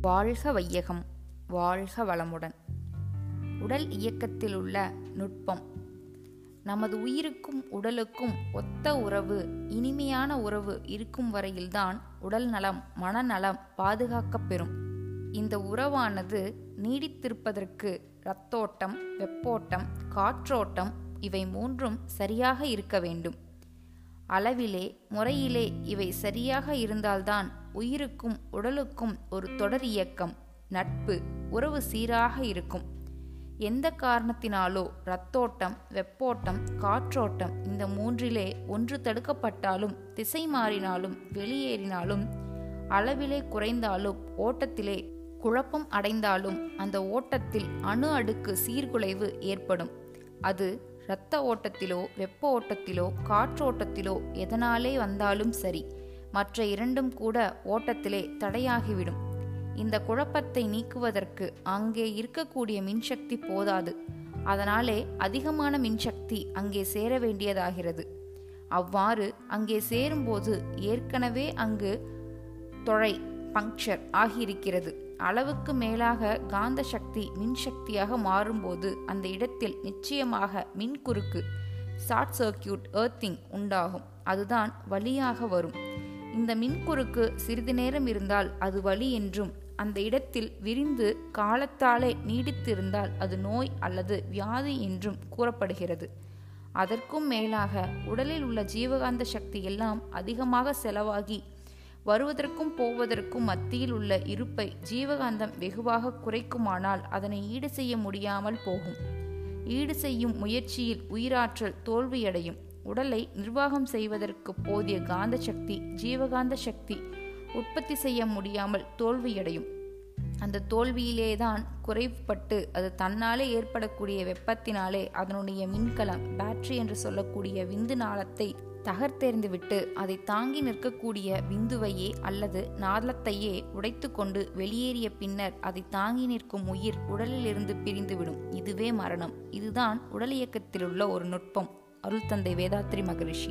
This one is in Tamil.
வாழ்க வையகம் வாழ்க வளமுடன். உடல் இயக்கத்தில் உள்ள நுட்பம். நமது உயிருக்கும் உடலுக்கும் ஒத்த உறவு இனிமையான உறவு இருக்கும் வரையில்தான் உடல் நலம் மனநலம் பாதுகாக்கப்பெறும் இந்த உறவானது நீடித்திருப்பதற்கு இரத்தோட்டம் வெப்போட்டம் காற்றோட்டம் இவை மூன்றும் சரியாக இருக்க வேண்டும். அளவிலே முறையிலே இவை சரியாக இருந்தால்தான் உயிருக்கும் உடலுக்கும் ஒரு தொடர் இயக்கம் நட்பு உறவு சீராக இருக்கும். எந்த காரணத்தினாலோ ரத்தோட்டம் வெப்போட்டம் காற்றோட்டம் இந்த மூன்றிலே ஒன்று தடுக்கப்பட்டாலும் திசை மாறினாலும் வெளியேறினாலும் அளவிலே குறைந்தாலும் ஓட்டத்திலே குழப்பம் அடைந்தாலும் அந்த ஓட்டத்தில் அணு அடுக்கு சீர்குலைவு ஏற்படும். அது இரத்த ஓட்டத்திலோ வெப்ப ஓட்டத்திலோ காற்றோட்டத்திலோ எதனாலே வந்தாலும் சரி. மற்ற இரண்டும் கூட ஓட்டத்திலே தடையாகிவிடும். இந்த குழப்பத்தை நீக்குவதற்கு அங்கே இருக்கக்கூடிய மின்சக்தி போதாது. அதனாலே அதிகமான மின்சக்தி அங்கே சேர வேண்டியதாகிறது. அவ்வாறு அங்கே சேரும்போது ஏற்கனவே அங்கு தொழை பங்க்சர் ஆகியிருக்கிறது. அளவுக்கு மேலாக காந்த சக்தி மின்சக்தியாக மாறும்போது அந்த இடத்தில் நிச்சயமாக மின்குறுக்கு ஷார்ட் சர்க்கியூட் ஏர்த்திங் உண்டாகும். அதுதான் வழியாக வரும். இந்த மின்குறுக்கு சிறிது நேரம் இருந்தால் அது வலி என்றும் அந்த இடத்தில் விரிந்து காலத்தாலே நீடித்திருந்தால் அது நோய் அல்லது வியாதி என்றும் கூறப்படுகிறது. அதற்கும் மேலாக உடலில் உள்ள ஜீவகாந்த சக்தி எல்லாம் அதிகமாக செலவாகி வருவதற்கும் போவதற்கும் மத்தியில் உள்ள இருப்பை ஜீவகாந்தம் வெகுவாக குறைக்குமானால் அதனை ஈடு செய்ய முடியாமல் போகும். ஈடு செய்யும் முயற்சியில் உயிராற்றல் தோல்வியடையும். உடலை நிர்வாகம் செய்வதற்கு போதிய காந்த சக்தி ஜீவகாந்த சக்தி உற்பத்தி செய்ய முடியாமல் தோல்வியடையும். அந்த தோல்வியிலேதான் குறைவுபட்டு அது தன்னாலே ஏற்படக்கூடிய வெப்பத்தினாலே அதனுடைய மின்கலம் பேட்டரி என்று சொல்லக்கூடிய விந்து நாளத்தை தகர்த்தெறிந்துவிட்டு அதை தாங்கி நிற்கக்கூடிய விந்துவையே அல்லது நாளத்தையே உடைத்து கொண்டு வெளியேறிய பின்னர் அதை தாங்கி நிற்கும் உயிர் உடலிலிருந்து பிரிந்துவிடும். இதுவே மரணம். இதுதான் உடல் இயக்கத்திலுள்ள ஒரு நுட்பம். அருள் தந்தை வேதாத்ரி மகரிஷி.